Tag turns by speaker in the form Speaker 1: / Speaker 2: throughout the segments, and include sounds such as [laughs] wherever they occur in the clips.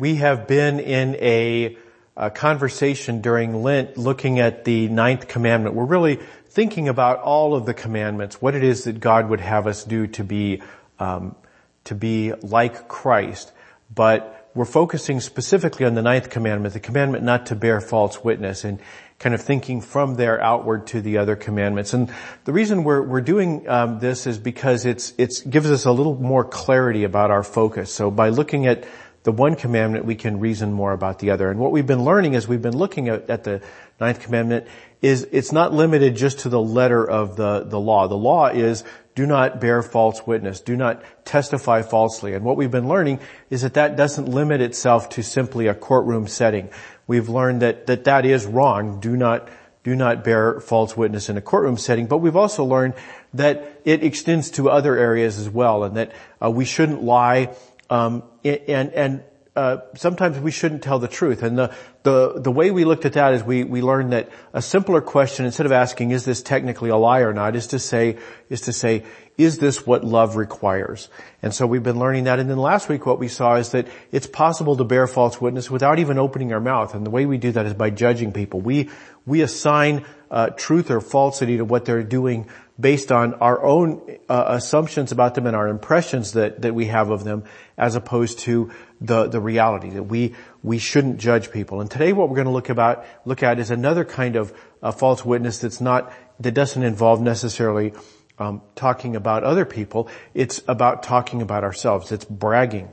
Speaker 1: we have been in a, a, conversation during Lent looking at the ninth commandment. We're really thinking about all of the commandments, what it is that God would have us do to be, um, to be like Christ. But we're focusing specifically on the ninth commandment, the commandment not to bear false witness and kind of thinking from there outward to the other commandments. And the reason we're, we're doing um, this is because it's, it gives us a little more clarity about our focus. So by looking at the one commandment, we can reason more about the other. And what we've been learning as we've been looking at, at the ninth commandment is it's not limited just to the letter of the, the law. The law is do not bear false witness. Do not testify falsely. And what we've been learning is that that doesn't limit itself to simply a courtroom setting. We've learned that, that that is wrong. Do not, do not bear false witness in a courtroom setting. But we've also learned that it extends to other areas as well and that uh, we shouldn't lie um, and and uh, sometimes we shouldn't tell the truth. And the the the way we looked at that is we we learned that a simpler question instead of asking is this technically a lie or not is to say is to say is this what love requires? And so we've been learning that. And then last week what we saw is that it's possible to bear false witness without even opening our mouth. And the way we do that is by judging people. We we assign uh, truth or falsity to what they're doing based on our own uh, assumptions about them and our impressions that, that we have of them as opposed to the, the reality that we, we shouldn't judge people. And today what we're going to look about, look at is another kind of uh, false witness that's not, that doesn't involve necessarily um, talking about other people. It's about talking about ourselves. It's bragging.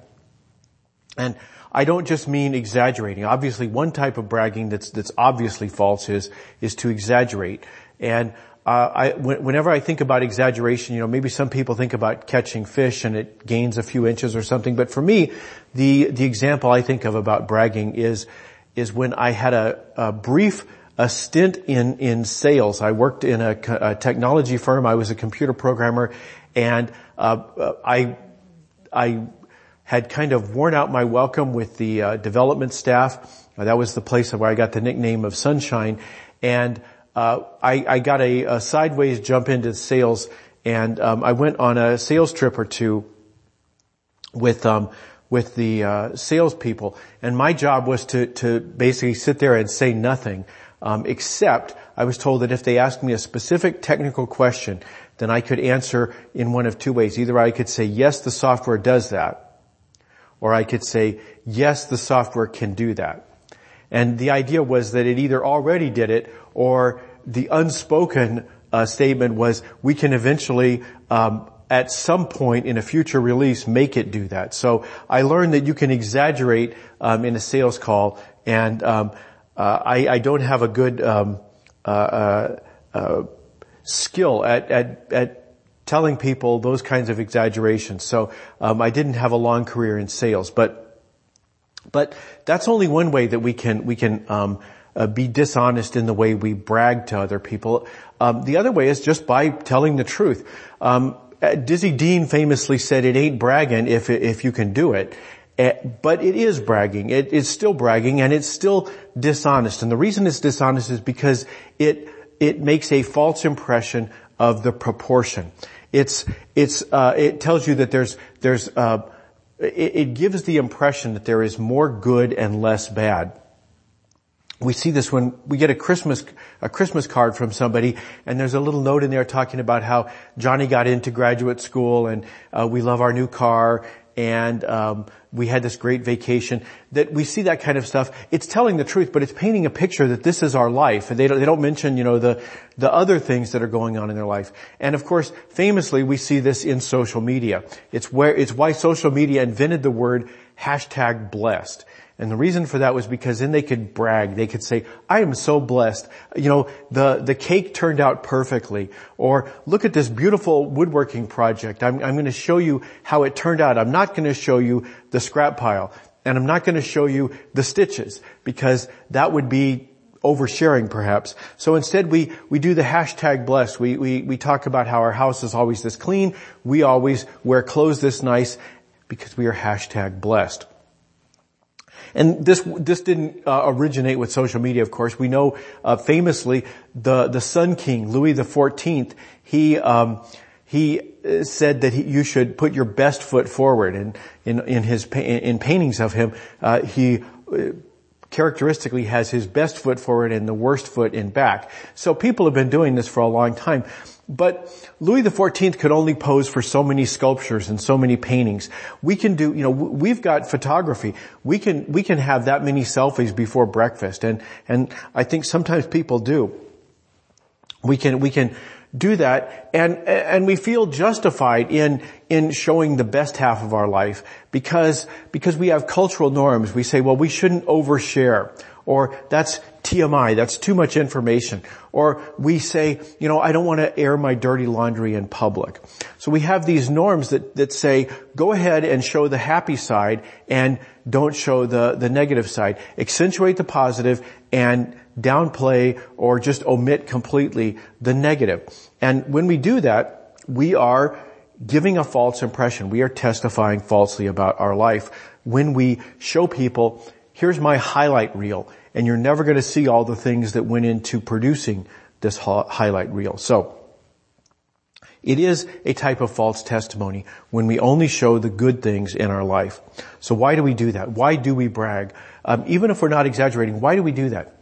Speaker 1: And I don't just mean exaggerating. Obviously one type of bragging that's, that's obviously false is, is to exaggerate. And uh, I, whenever I think about exaggeration, you know, maybe some people think about catching fish and it gains a few inches or something, but for me, the, the example I think of about bragging is, is when I had a, a brief, a stint in, in sales. I worked in a, a, technology firm. I was a computer programmer and, uh, I, I had kind of worn out my welcome with the uh, development staff. that was the place where I got the nickname of Sunshine and uh, I, I, got a, a, sideways jump into sales, and um, I went on a sales trip or two with um, with the uh, salespeople, and my job was to to basically sit there and say nothing, um, except I was told that if they asked me a specific technical question, then I could answer in one of two ways. Either I could say yes, the software does that, or I could say yes, the software can do that. And the idea was that it either already did it or the unspoken uh, statement was we can eventually um, at some point in a future release make it do that. So I learned that you can exaggerate um, in a sales call, and um, uh, I, I, don't have a good um, uh, uh, uh, skill at, at, at telling people those kinds of exaggerations. So um, I didn't have a long career in sales, but but that's only one way that we can we can um, uh, be dishonest in the way we brag to other people. Um, the other way is just by telling the truth. Um, uh, Dizzy Dean famously said, "It ain't bragging if if you can do it." Uh, but it is bragging. It is still bragging, and it's still dishonest. And the reason it's dishonest is because it it makes a false impression of the proportion. It's it's uh, it tells you that there's there's uh, it, it gives the impression that there is more good and less bad we see this when we get a Christmas, a Christmas card from somebody and there's a little note in there talking about how Johnny got into graduate school and uh, we love our new car and um, we had this great vacation. That we see that kind of stuff. It's telling the truth, but it's painting a picture that this is our life. And they don't, they don't mention, you know, the the other things that are going on in their life. And of course, famously, we see this in social media. It's where it's why social media invented the word hashtag blessed. And the reason for that was because then they could brag. They could say, I am so blessed. You know, the, the cake turned out perfectly. Or look at this beautiful woodworking project. I'm, I'm going to show you how it turned out. I'm not going to show you the scrap pile. And I'm not going to show you the stitches because that would be oversharing perhaps. So instead we, we do the hashtag blessed. We, we, we talk about how our house is always this clean. We always wear clothes this nice because we are hashtag blessed. And this this didn't uh, originate with social media, of course. We know uh, famously the the Sun King Louis the Fourteenth. He um, he uh, said that he, you should put your best foot forward. And in, in his in paintings of him, uh, he uh, characteristically has his best foot forward and the worst foot in back. So people have been doing this for a long time. But Louis XIV could only pose for so many sculptures and so many paintings. We can do, you know, we've got photography. We can, we can have that many selfies before breakfast. And, and I think sometimes people do. We can, we can do that and, and we feel justified in, in showing the best half of our life because, because we have cultural norms. We say, well, we shouldn't overshare or that's TMI, that's too much information. Or we say, you know, I don't want to air my dirty laundry in public. So we have these norms that, that say, go ahead and show the happy side and don't show the, the negative side. Accentuate the positive and downplay or just omit completely the negative. And when we do that, we are giving a false impression. We are testifying falsely about our life when we show people here's my highlight reel, and you're never going to see all the things that went into producing this highlight reel. So, it is a type of false testimony when we only show the good things in our life. So why do we do that? Why do we brag? Um, even if we're not exaggerating, why do we do that?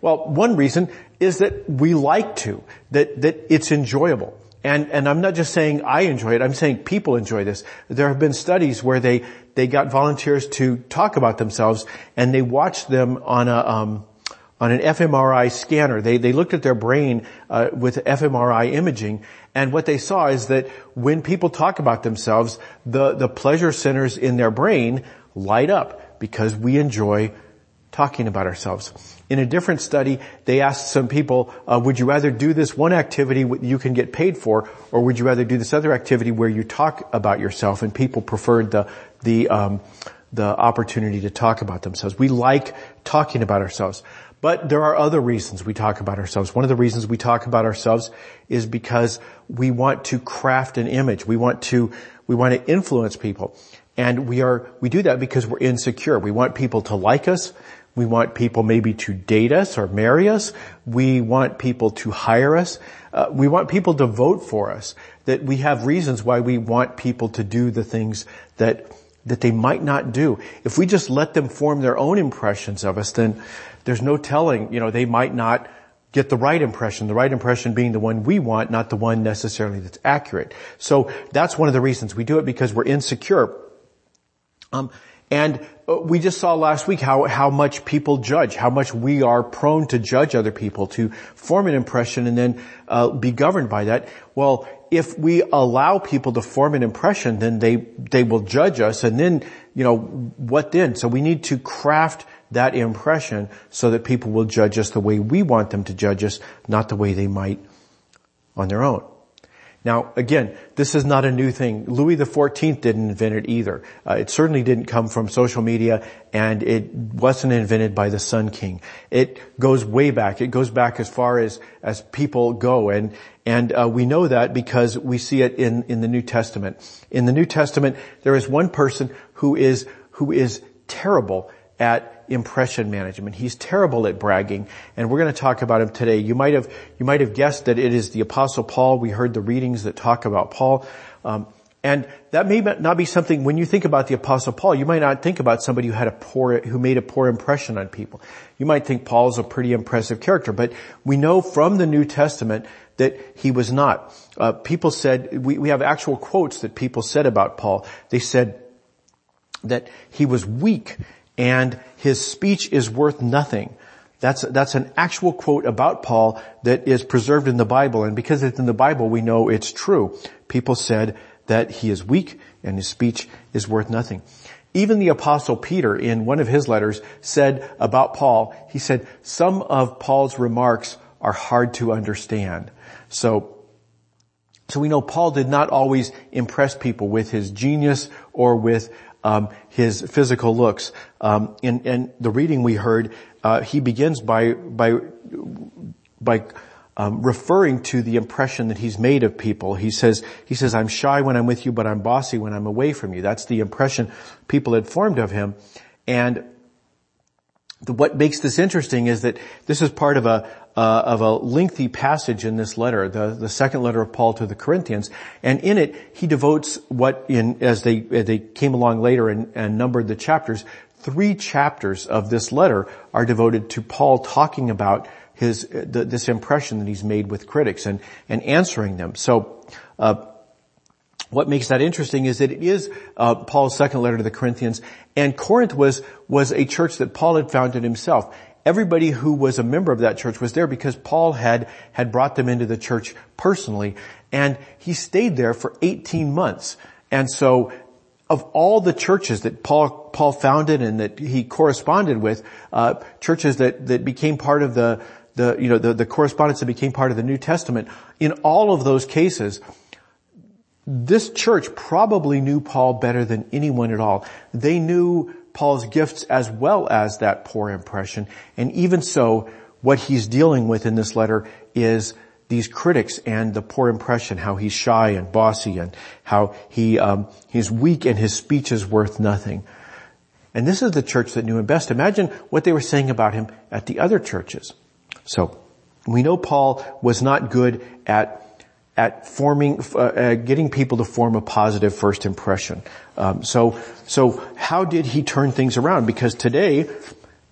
Speaker 1: Well, one reason is that we like to, that, that it's enjoyable. And, and I'm not just saying I enjoy it, I'm saying people enjoy this. There have been studies where they, they got volunteers to talk about themselves and they watched them on a, um, on an fMRI scanner. They, they looked at their brain uh, with fMRI imaging and what they saw is that when people talk about themselves, the, the pleasure centers in their brain light up because we enjoy talking about ourselves. In a different study, they asked some people, uh, would you rather do this one activity you can get paid for, or would you rather do this other activity where you talk about yourself? And people preferred the the um, the opportunity to talk about themselves. We like talking about ourselves. But there are other reasons we talk about ourselves. One of the reasons we talk about ourselves is because we want to craft an image. We want to, we want to influence people. And we are, we do that because we're insecure. We want people to like us. We want people maybe to date us or marry us. We want people to hire us. Uh, we want people to vote for us. That we have reasons why we want people to do the things that that they might not do. If we just let them form their own impressions of us, then there's no telling, you know, they might not get the right impression, the right impression being the one we want, not the one necessarily that's accurate. So that's one of the reasons we do it because we're insecure. Um, and uh, we just saw last week how, how much people judge, how much we are prone to judge other people, to form an impression and then uh, be governed by that. Well, if we allow people to form an impression, then they, they will judge us and then, you know, what then? So we need to craft that impression so that people will judge us the way we want them to judge us, not the way they might on their own. Now, again, this is not a new thing. Louis XIV didn't invent it either. Uh, it certainly didn't come from social media, and it wasn't invented by the Sun King. It goes way back. It goes back as far as as people go, and and uh, we know that because we see it in in the New Testament. In the New Testament, there is one person who is who is terrible at impression management. He's terrible at bragging, and we're going to talk about him today. You might have you might have guessed that it is the Apostle Paul. We heard the readings that talk about Paul. Um, and that may not be something, when you think about the apostle Paul, you might not think about somebody who had a poor, who made a poor impression on people. You might think Paul's a pretty impressive character, but we know from the New Testament that he was not. Uh, people said, we, we have actual quotes that people said about Paul. They said that he was weak and his speech is worth nothing. That's, that's an actual quote about Paul that is preserved in the Bible, and because it's in the Bible, we know it's true. People said that he is weak and his speech is worth nothing. Even the apostle Peter in one of his letters said about Paul, he said, some of Paul's remarks are hard to understand. So, so we know Paul did not always impress people with his genius or with um, his physical looks. Um, in, in, the reading we heard, uh, he begins by by by um, referring to the impression that he's made of people. He says he says I'm shy when I'm with you, but I'm bossy when I'm away from you. That's the impression people had formed of him, and what makes this interesting is that this is part of a uh, of a lengthy passage in this letter, the, the second letter of Paul to the Corinthians, and in it he devotes what in as they as they came along later and, and numbered the chapters, three chapters of this letter are devoted to Paul talking about his the, this impression that he's made with critics and and answering them. So. Uh, what makes that interesting is that it is uh, Paul's second letter to the Corinthians, and Corinth was was a church that Paul had founded himself everybody who was a member of that church was there because Paul had, had brought them into the church personally and he stayed there for 18 months. And so of all the churches that Paul, Paul founded and that he corresponded with, uh, churches that, that became part of the, the, you know, the, the correspondence that became part of the New Testament, in all of those cases, this church probably knew Paul better than anyone at all. They knew Paul's gifts as well as that poor impression. And even so, what he's dealing with in this letter is these critics and the poor impression, how he's shy and bossy and how he, um, he's weak and his speech is worth nothing. And this is the church that knew him best. Imagine what they were saying about him at the other churches. So, we know Paul was not good at at forming, uh, uh, getting people to form a positive first impression. Um, so, so how did he turn things around? Because today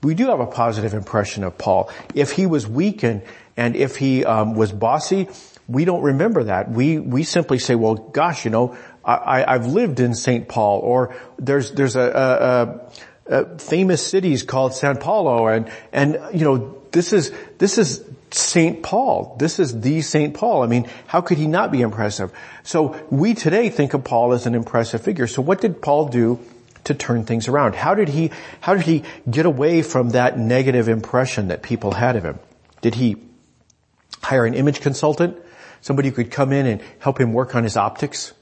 Speaker 1: we do have a positive impression of Paul. If he was weak and and if he um, was bossy, we don't remember that. We we simply say, well, gosh, you know, I, have lived in St. Paul, or there's there's a, a, a famous cities called San Paulo, and and you know this is this is St. Paul. This is the St. Paul. I mean, how could he not be impressive? So we today think of Paul as an impressive figure. So what did Paul do to turn things around? How did he, how did he get away from that negative impression that people had of him? Did he hire an image consultant? Somebody who could come in and help him work on his optics?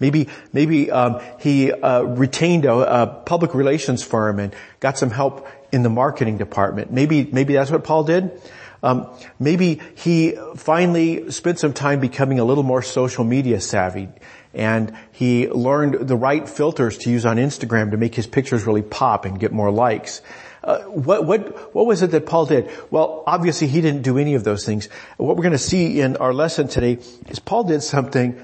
Speaker 1: Maybe, maybe um, he uh, retained a, a public relations firm and got some help in the marketing department. Maybe, maybe that's what Paul did. Um, maybe he finally spent some time becoming a little more social media savvy and he learned the right filters to use on Instagram to make his pictures really pop and get more likes. Uh, what, what, what was it that Paul did? Well, obviously he didn't do any of those things. What we're going to see in our lesson today is Paul did something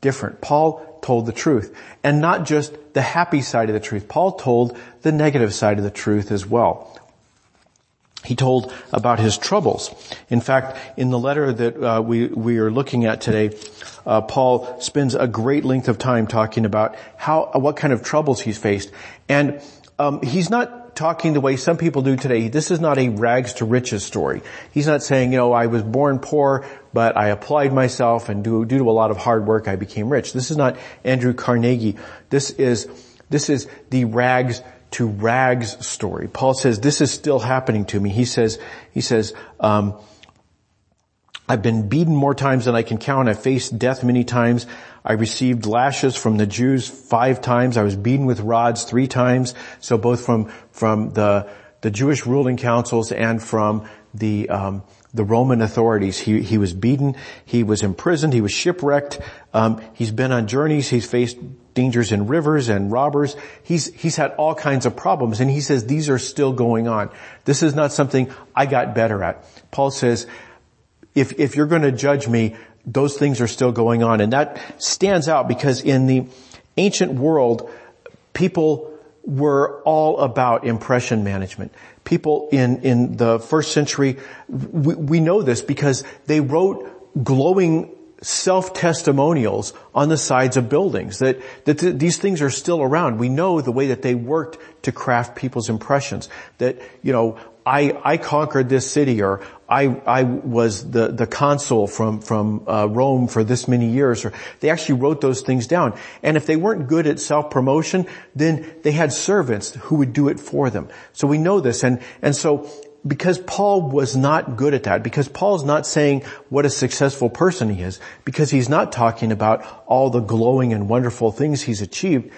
Speaker 1: different. Paul told the truth and not just the happy side of the truth. Paul told the negative side of the truth as well. He told about his troubles. In fact, in the letter that uh, we we are looking at today, uh, Paul spends a great length of time talking about how what kind of troubles he's faced, and um, he's not talking the way some people do today. This is not a rags to riches story. He's not saying, you know, I was born poor, but I applied myself and due, due to a lot of hard work, I became rich. This is not Andrew Carnegie. This is this is the rags to rags story. Paul says, this is still happening to me. He says, he says, um, I've been beaten more times than I can count. I faced death many times. I received lashes from the Jews five times. I was beaten with rods three times. So both from, from the, the Jewish ruling councils and from the, um, the Roman authorities. He, he was beaten. He was imprisoned. He was shipwrecked. Um, he's been on journeys. He's faced dangers in rivers and robbers. He's, he's had all kinds of problems and he says these are still going on. This is not something I got better at. Paul says, if, if you're going to judge me, those things are still going on. And that stands out because in the ancient world, people were all about impression management. People in, in the first century, we, we know this because they wrote glowing self-testimonials on the sides of buildings, that, that th- these things are still around. We know the way that they worked to craft people's impressions. That, you know, I, I conquered this city or I, I was the, the consul from, from uh, Rome for this many years or they actually wrote those things down. And if they weren't good at self-promotion, then they had servants who would do it for them. So we know this and, and so because Paul was not good at that, because Paul's not saying what a successful person he is, because he's not talking about all the glowing and wonderful things he's achieved,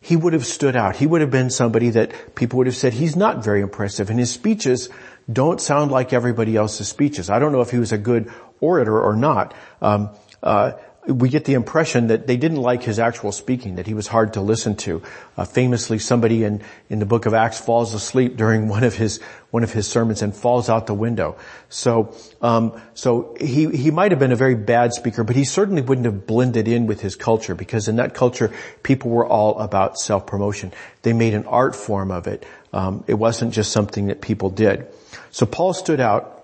Speaker 1: he would have stood out. He would have been somebody that people would have said he's not very impressive and his speeches don't sound like everybody else's speeches. I don't know if he was a good orator or not. Um, uh, we get the impression that they didn't like his actual speaking, that he was hard to listen to. Uh, famously, somebody in, in the book of Acts falls asleep during [laughs] one of his, one of his sermons and falls out the window. So, um, so he, he might have been a very bad speaker, but he certainly wouldn't have blended in with his culture because in that culture, people were all about self-promotion. They made an art form of it. Um, it wasn't just something that people did. So Paul stood out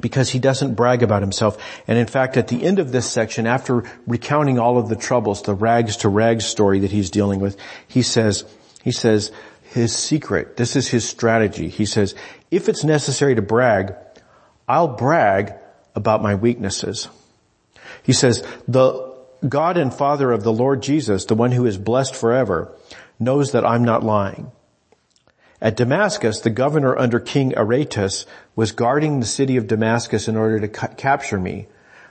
Speaker 1: because he doesn't brag about himself. And in fact, at the end of this section, after recounting all of the troubles, the rags to rags story that he's dealing with, he says, he says, his secret, this is his strategy. He says, if it's necessary to brag, I'll brag about my weaknesses. He says, the God and Father of the Lord Jesus, the one who is blessed forever, knows that I'm not lying. At Damascus, the governor under King Aretas was guarding the city of Damascus in order to ca- capture me,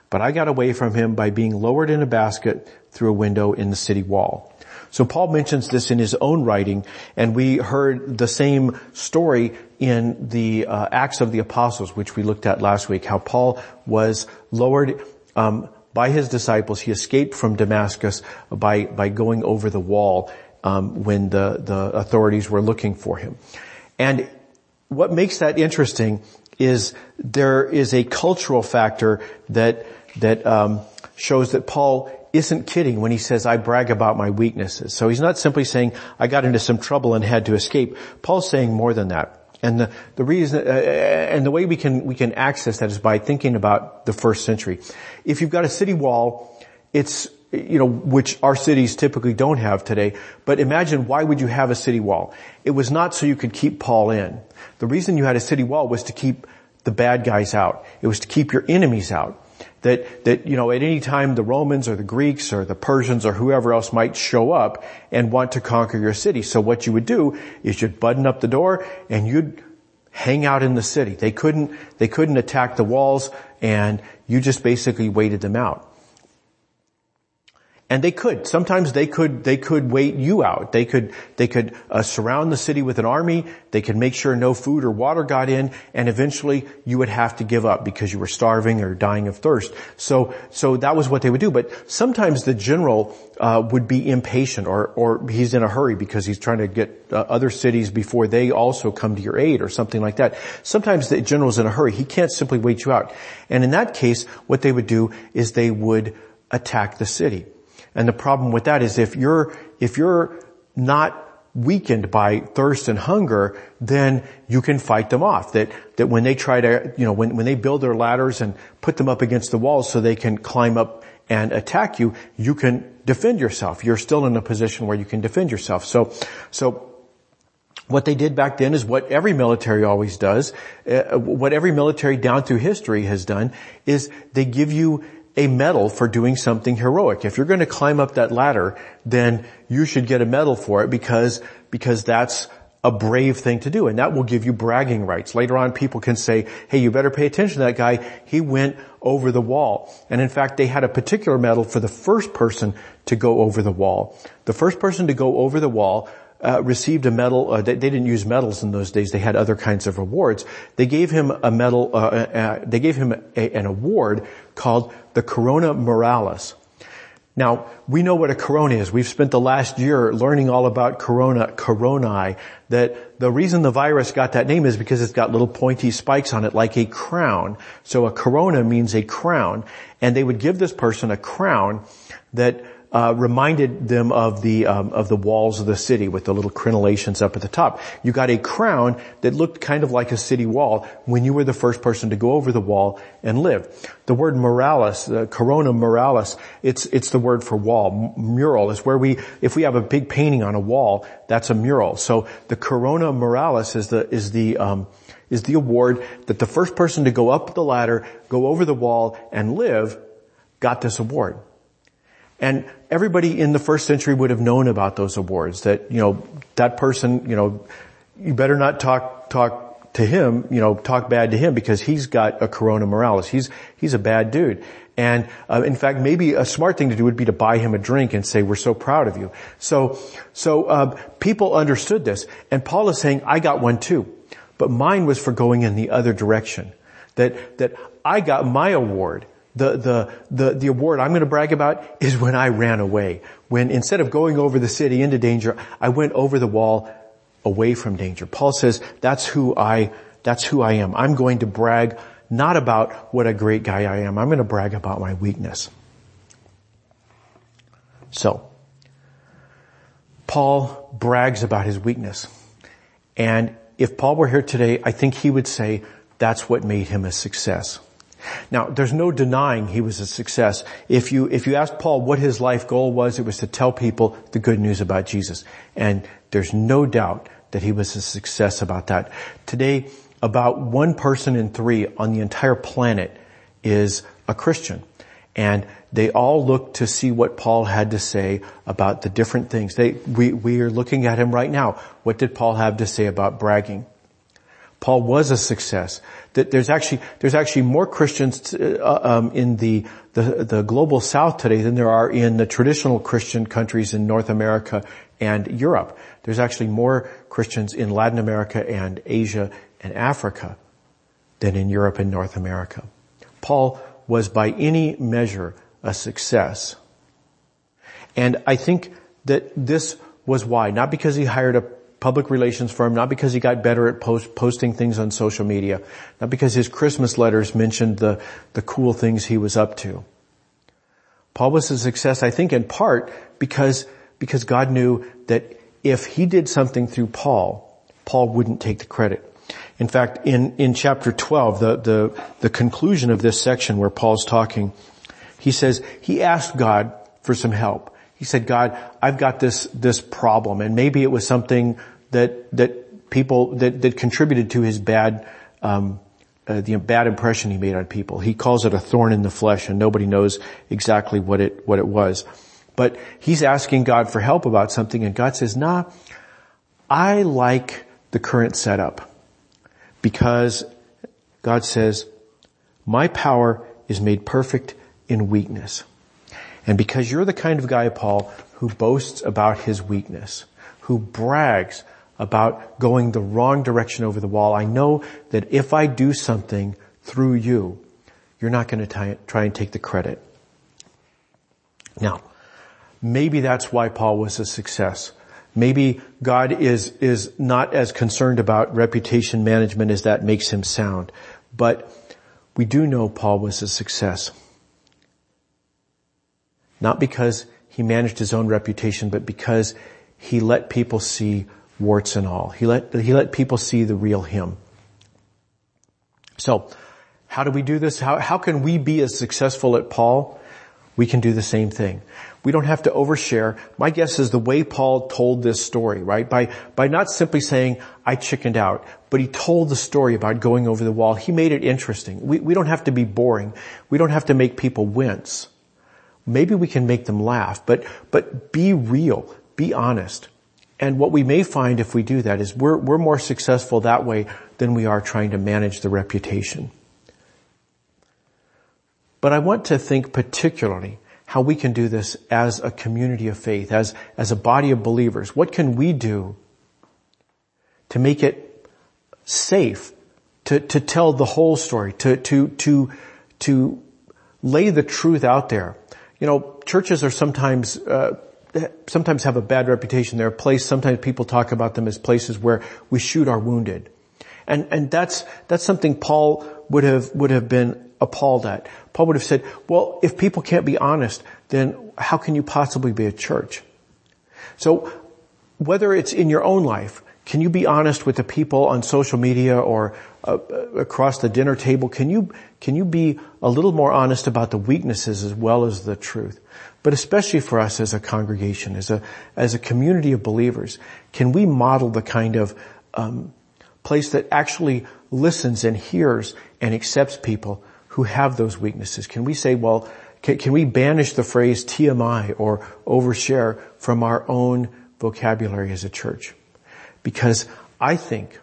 Speaker 1: but I got away from him by being lowered in a basket through a window in the city wall. So Paul mentions this in his own writing, and we heard the same story in the uh, Acts of the Apostles, which we looked at last week, how Paul was lowered um, by his disciples. He escaped from Damascus by, by going over the wall um, when the, the authorities were looking for him. And what makes that interesting is there is a cultural factor that that um, shows that Paul isn't kidding when he says, I brag about my weaknesses. So he's not simply saying, I got into some trouble and had to escape. Paul's saying more than that. And the, the reason, uh, and the way we can, we can access that is by thinking about the first century. If you've got a city wall, it's you know, which our cities typically don't have today. But imagine why would you have a city wall? It was not so you could keep Paul in. The reason you had a city wall was to keep the bad guys out. It was to keep your enemies out. That, that, you know, at any time the Romans or the Greeks or the Persians or whoever else might show up and want to conquer your city. So what you would do is you'd button up the door and you'd hang out in the city. They couldn't, they couldn't attack the walls and you just basically waited them out. And they could. Sometimes they could, they could wait you out. They could, they could uh, surround the city with an army. They could make sure no food or water got in and eventually you would have to give up because you were starving or dying of thirst. So, so that was what they would do. But sometimes the general, uh, would be impatient or, or he's in a hurry because he's trying to get uh, other cities before they also come to your aid or something like that. Sometimes the general's in a hurry. He can't simply wait you out. And in that case, what they would do is they would attack the city. And the problem with that is if you're, if you're not weakened by thirst and hunger, then you can fight them off. That, that when they try to, you know, when, when they build their ladders and put them up against the walls so they can climb up and attack you, you can defend yourself. You're still in a position where you can defend yourself. So, so what they did back then is what every military always does, uh, what every military down through history has done is they give you a medal for doing something heroic. If you're going to climb up that ladder, then you should get a medal for it because, because that's a brave thing to do and that will give you bragging rights. Later on people can say, hey, you better pay attention to that guy. He went over the wall. And in fact, they had a particular medal for the first person to go over the wall. The first person to go over the wall uh, received a medal. Uh, they, they, didn't use medals in those days. They had other kinds of awards. They gave him a medal. Uh, uh, uh they gave him a, an award called the Corona Muralis. Now, we know what a corona is. We've spent the last year learning all about corona, coronae, that the reason the virus got that name is because it's got little pointy spikes on it like a crown. So a corona means a crown. And they would give this person a crown that uh, reminded them of the um, of the walls of the city with the little crenellations up at the top. You got a crown that looked kind of like a city wall when you were the first person to go over the wall and live. The word muralis, the corona muralis, it's it's the word for wall. mural is where we if we have a big painting on a wall, that's a mural. So the corona muralis is the is the um, is the award that the first person to go up the ladder, go over the wall, and live got this award. And everybody in the first century would have known about those awards that, you know, that person, you know, you better not talk, talk to him, you know, talk bad to him because he's got a corona muralis. He's, he's a bad dude. And uh, in fact, maybe a smart thing to do would be to buy him a drink and say, "We're so proud of you." So, so uh, people understood this, and Paul is saying, "I got one too, but mine was for going in the other direction. That that I got my award The, the, the, the award I'm going to brag about is when I ran away. When instead of going over the city into danger, I went over the wall away from danger. Paul says, that's who I, that's who I am. I'm going to brag not about what a great guy I am. I'm going to brag about my weakness. So, Paul brags about his weakness. And if Paul were here today, I think he would say that's what made him a success. Now, there's no denying he was a success. If you, if you ask Paul what his life goal was, it was to tell people the good news about Jesus. And there's no doubt that he was a success about that. Today, about one person in three on the entire planet is a Christian. And they all look to see what Paul had to say about the different things. They, we, we are looking at him right now. What did Paul have to say about bragging? Paul was a success. That there's actually there's actually more Christians uh, um, in the, the the global South today than there are in the traditional Christian countries in North America and Europe. There's actually more Christians in Latin America and Asia and Africa than in Europe and North America. Paul was by any measure a success. And I think that this was why, not because he hired a public relations firm, not because he got better at post, posting things on social media, not because his Christmas letters mentioned the, the cool things he was up to. Paul was a success, I think in part because, because God knew that if he did something through Paul, Paul wouldn't take the credit. In fact, in, in chapter 12, the, the, the conclusion of this section where Paul's talking, he says, he asked God for some help. He said, God, I've got this, this problem and maybe it was something that that people that that contributed to his bad um, uh, the bad impression he made on people. He calls it a thorn in the flesh, and nobody knows exactly what it what it was. But he's asking God for help about something, and God says, "Nah, I like the current setup because God says, my power is made perfect in weakness." And because you're the kind of guy, Paul, who boasts about his weakness, who brags about going the wrong direction over the wall. I know that if I do something through you, you're not going to try and take the credit. Now, maybe that's why Paul was a success. Maybe God is, is not as concerned about reputation management as that makes him sound. But we do know Paul was a success. Not because he managed his own reputation, but because he let people see warts and all. He let, he let people see the real him. So, how do we do this? How, how can we be as successful at Paul? We can do the same thing. We don't have to overshare. My guess is the way Paul told this story, right? By, by not simply saying, I chickened out, but he told the story about going over the wall. He made it interesting. We, we don't have to be boring. We don't have to make people wince. Maybe we can make them laugh, but, but be real. Be honest. And what we may find if we do that is we're, we're more successful that way than we are trying to manage the reputation. But I want to think particularly how we can do this as a community of faith, as, as a body of believers. What can we do to make it safe to, to tell the whole story, to, to, to, to lay the truth out there? You know, churches are sometimes uh, sometimes have a bad reputation. They're a place, sometimes people talk about them as places where we shoot our wounded. And, and that's, that's something Paul would have, would have been appalled at. Paul would have said, well, if people can't be honest, then how can you possibly be a church? So whether it's in your own life, can you be honest with the people on social media or uh, across the dinner table? Can you, can you be a little more honest about the weaknesses as well as the truth? but especially for us as a congregation, as a, as a community of believers, can we model the kind of um, place that actually listens and hears and accepts people who have those weaknesses? Can we say, well, can, can we banish the phrase TMI or overshare from our own vocabulary as a church? Because I think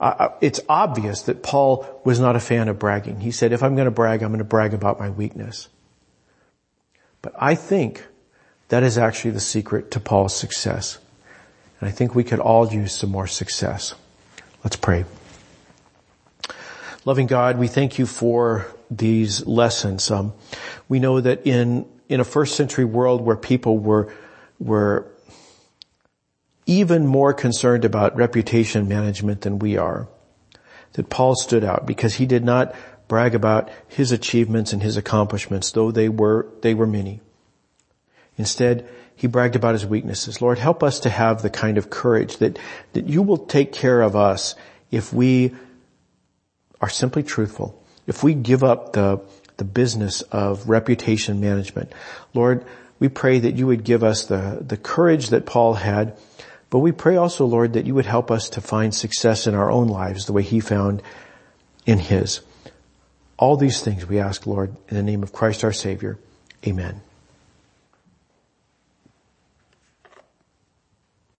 Speaker 1: uh, it's obvious that Paul was not a fan of bragging. He said, if I'm going to brag, I'm going to brag about my weakness. But I think that is actually the secret to Paul's success. And I think we could all use some more success. Let's pray. Loving God, we thank you for these lessons. Um, we know that in in a first century world where people were were even more concerned about reputation management than we are, that Paul stood out because he did not brag about his achievements and his accomplishments, though they were they were many. Instead, he bragged about his weaknesses. Lord, help us to have the kind of courage that, that you will take care of us if we are simply truthful. If we give up the, the business of reputation management. Lord, we pray that you would give us the, the courage that Paul had, but we pray also, Lord, that you would help us to find success in our own lives the way he found in his. All these things we ask, Lord, in the name of Christ our Savior. Amen.